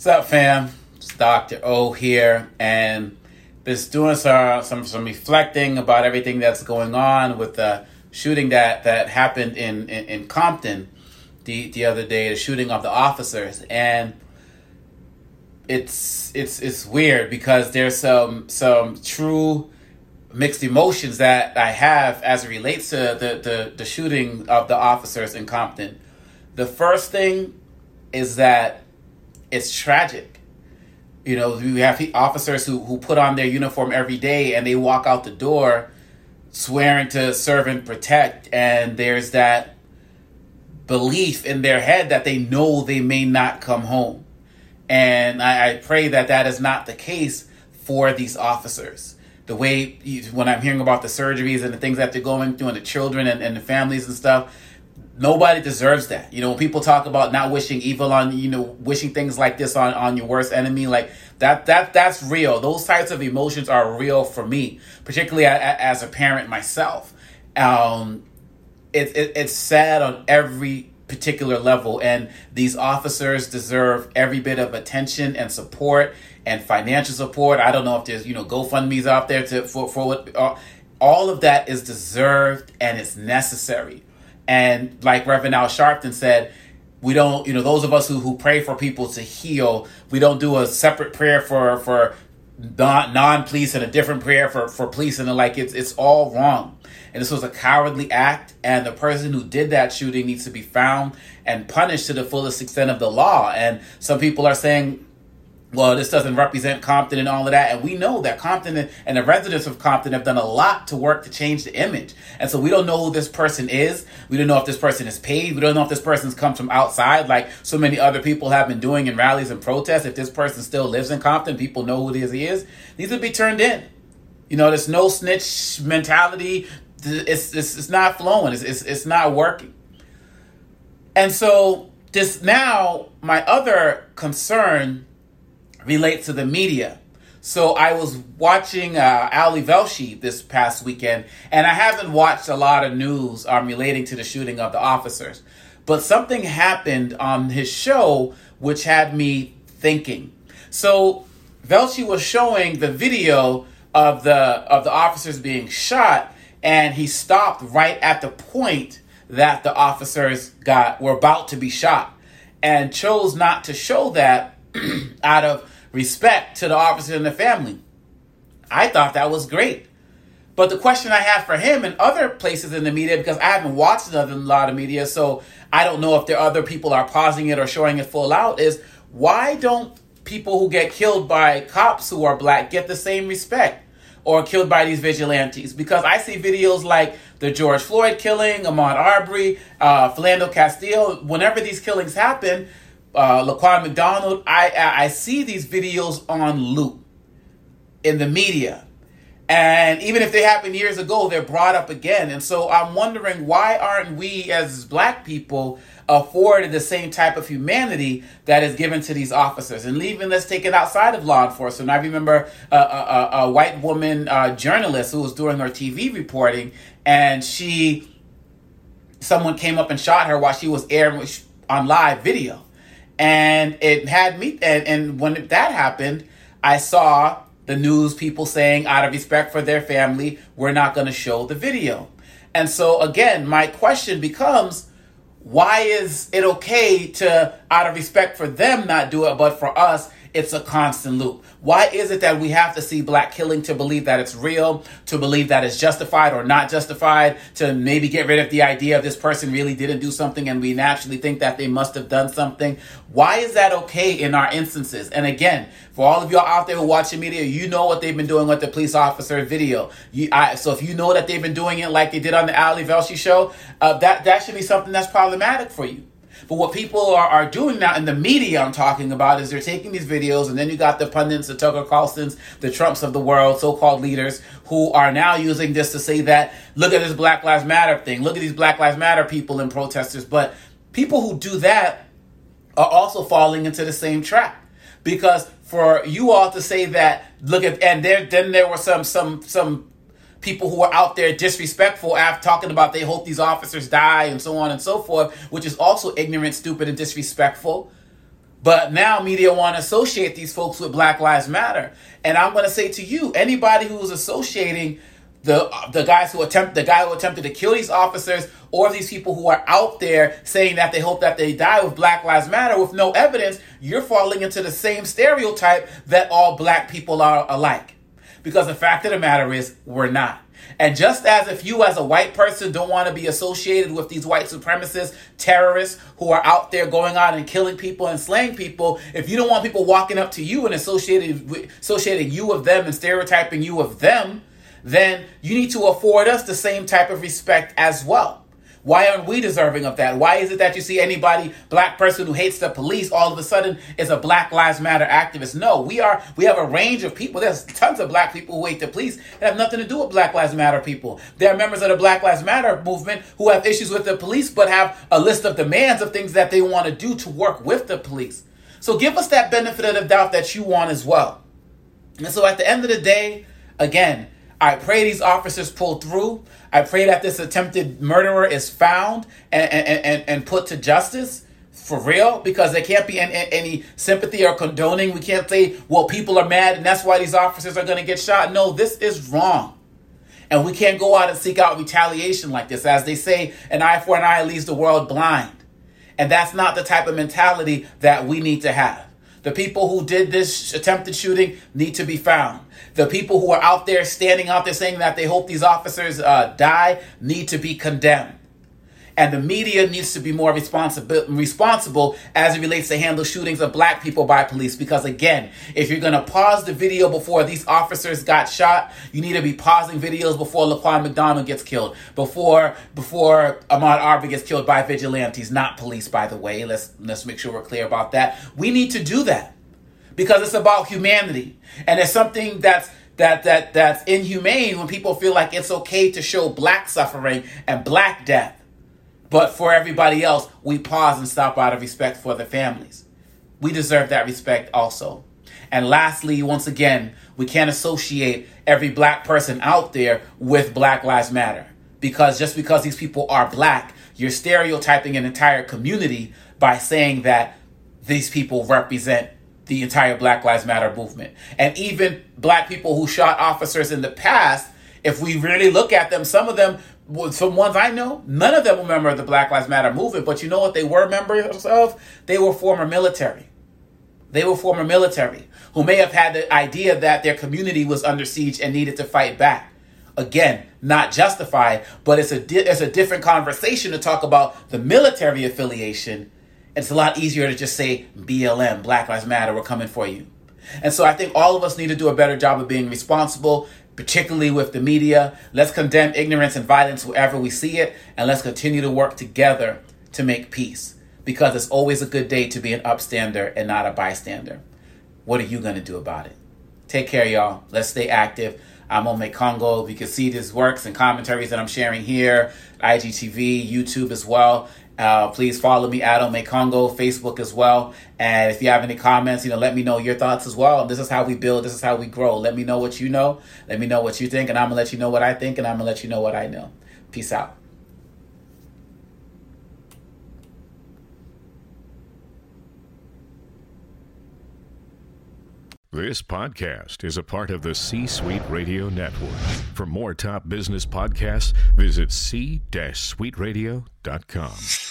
What's up, fam? It's Dr. O here, and just doing some, some some reflecting about everything that's going on with the shooting that that happened in in, in Compton the the other day, the shooting of the officers, and it's it's it's weird because there's some some true mixed emotions that I have as it relates to the the, the shooting of the officers in Compton. The first thing is that it's tragic. You know, we have officers who, who put on their uniform every day and they walk out the door swearing to serve and protect, and there's that belief in their head that they know they may not come home. And I, I pray that that is not the case for these officers. The way when I'm hearing about the surgeries and the things that they're going through, and the children and, and the families and stuff, nobody deserves that. You know, when people talk about not wishing evil on, you know, wishing things like this on, on your worst enemy, like that, that, that's real. Those types of emotions are real for me, particularly as a parent myself. Um, it, it, it's sad on every particular level, and these officers deserve every bit of attention and support and financial support. I don't know if there's, you know, GoFundMe's out there to, for, for what, uh, all of that is deserved and it's necessary and like Reverend Al Sharpton said, we don't, you know, those of us who, who pray for people to heal, we don't do a separate prayer for for non non police and a different prayer for for police and like it's it's all wrong. And this was a cowardly act, and the person who did that shooting needs to be found and punished to the fullest extent of the law. And some people are saying well, this doesn't represent Compton and all of that. And we know that Compton and the residents of Compton have done a lot to work to change the image. And so we don't know who this person is. We don't know if this person is paid. We don't know if this person's come from outside, like so many other people have been doing in rallies and protests. If this person still lives in Compton, people know who it is he is. Needs to be turned in. You know, there's no snitch mentality. It's, it's, it's not flowing. It's, it's, it's not working. And so this now, my other concern relate to the media. So I was watching uh, Ali Velshi this past weekend, and I haven't watched a lot of news um, relating to the shooting of the officers. But something happened on his show which had me thinking. So Velshi was showing the video of the of the officers being shot, and he stopped right at the point that the officers got were about to be shot, and chose not to show that out of respect to the officer and the family. I thought that was great. But the question I have for him and other places in the media, because I haven't watched a lot of media, so I don't know if there other people are pausing it or showing it full out, is why don't people who get killed by cops who are black get the same respect? Or killed by these vigilantes because I see videos like the George Floyd killing, Ahmaud Arbery, uh, Philando Castile. Whenever these killings happen, uh, Laquan McDonald, I, I, I see these videos on loop in the media. And even if they happened years ago, they're brought up again. And so I'm wondering why aren't we as black people afforded the same type of humanity that is given to these officers? And even let's take it outside of law enforcement. I remember a, a, a white woman uh, journalist who was doing her TV reporting, and she, someone came up and shot her while she was airing on live video and it had me and, and when that happened i saw the news people saying out of respect for their family we're not going to show the video. And so again my question becomes why is it okay to out of respect for them not do it but for us it's a constant loop. Why is it that we have to see black killing to believe that it's real, to believe that it's justified or not justified, to maybe get rid of the idea of this person really didn't do something and we naturally think that they must have done something? Why is that okay in our instances? And again, for all of y'all out there who watch the media, you know what they've been doing with the police officer video. You, I, so if you know that they've been doing it like they did on the Ali Velshi show, uh, that, that should be something that's problematic for you. But what people are, are doing now in the media I'm talking about is they're taking these videos and then you got the pundits, the Tucker Carlsons, the Trumps of the world, so-called leaders who are now using this to say that, look at this Black Lives Matter thing. Look at these Black Lives Matter people and protesters. But people who do that are also falling into the same trap. Because for you all to say that, look at, and there, then there were some, some, some people who are out there disrespectful after talking about they hope these officers die and so on and so forth, which is also ignorant, stupid, and disrespectful. But now media want to associate these folks with Black Lives Matter. And I'm going to say to you, anybody who's associating the the guys who attempt the guy who attempted to kill these officers or these people who are out there saying that they hope that they die with Black Lives Matter with no evidence, you're falling into the same stereotype that all black people are alike. Because the fact of the matter is, we're not. And just as if you, as a white person, don't want to be associated with these white supremacists, terrorists who are out there going out and killing people and slaying people, if you don't want people walking up to you and associating, associating you with them and stereotyping you with them, then you need to afford us the same type of respect as well. Why aren't we deserving of that? Why is it that you see anybody, black person who hates the police, all of a sudden is a Black Lives Matter activist? No, we are. We have a range of people. There's tons of black people who hate the police that have nothing to do with Black Lives Matter people. There are members of the Black Lives Matter movement who have issues with the police, but have a list of demands of things that they want to do to work with the police. So give us that benefit of the doubt that you want as well. And so at the end of the day, again, I pray these officers pull through. I pray that this attempted murderer is found and, and, and, and put to justice for real because there can't be any, any, sympathy or condoning. We can't say, well, people are mad and that's why these officers are going to get shot. No, this is wrong. And we can't go out and seek out retaliation like this. As they say, an eye for an eye leaves the world blind. And that's not the type of mentality that we need to have. The people who did this attempted shooting need to be found. The people who are out there standing out there saying that they hope these officers uh, die need to be condemned. And the media needs to be more responsible, responsible as it relates to handle shootings of black people by police. Because again, if you're going to pause the video before these officers got shot, you need to be pausing videos before Laquan McDonald gets killed, before before Ahmaud Arbery gets killed by vigilantes, not police, by the way. Let's let's make sure we're clear about that. We need to do that because it's about humanity, and it's something that's that that that's inhumane when people feel like it's okay to show black suffering and black death but for everybody else, we pause and stop out of respect for the families. We deserve that respect also. And lastly, once again, we can't associate every black person out there with Black Lives Matter. Because just because these people are black, you're stereotyping an entire community by saying that these people represent the entire Black Lives Matter movement. And even black people who shot officers in the past, if we really look at them, some of them some ones I know, none of them were members of the Black Lives Matter movement, but you know what they were members of? They were former military. They were former military who may have had the idea that their community was under siege and needed to fight back. Again, not justified, but it's a di- it's a different conversation to talk about the military affiliation. It's a lot easier to just say BLM, Black Lives Matter, we're coming for you. And so I think all of us need to do a better job of being responsible particularly with the media. Let's condemn ignorance and violence wherever we see it, and let's continue to work together to make peace. Because it's always a good day to be an upstander and not a bystander. What are you going to do about it? Take care, y'all. Let's stay active. I'm Omekongo. You can see these works and commentaries that I'm sharing here, IGTV, YouTube as well. Uh, please follow me at Omekongo, Facebook as well. And if you have any comments, you know, let me know your thoughts as well. This is how we build. This is how we grow. Let me know what you know. Let me know what you think, and I'm gonna let you know what I think, and I'm gonna let you know what I know. Peace out. This podcast is a part of the C Suite Radio Network. For more top business podcasts, visit c-suiteradio.com.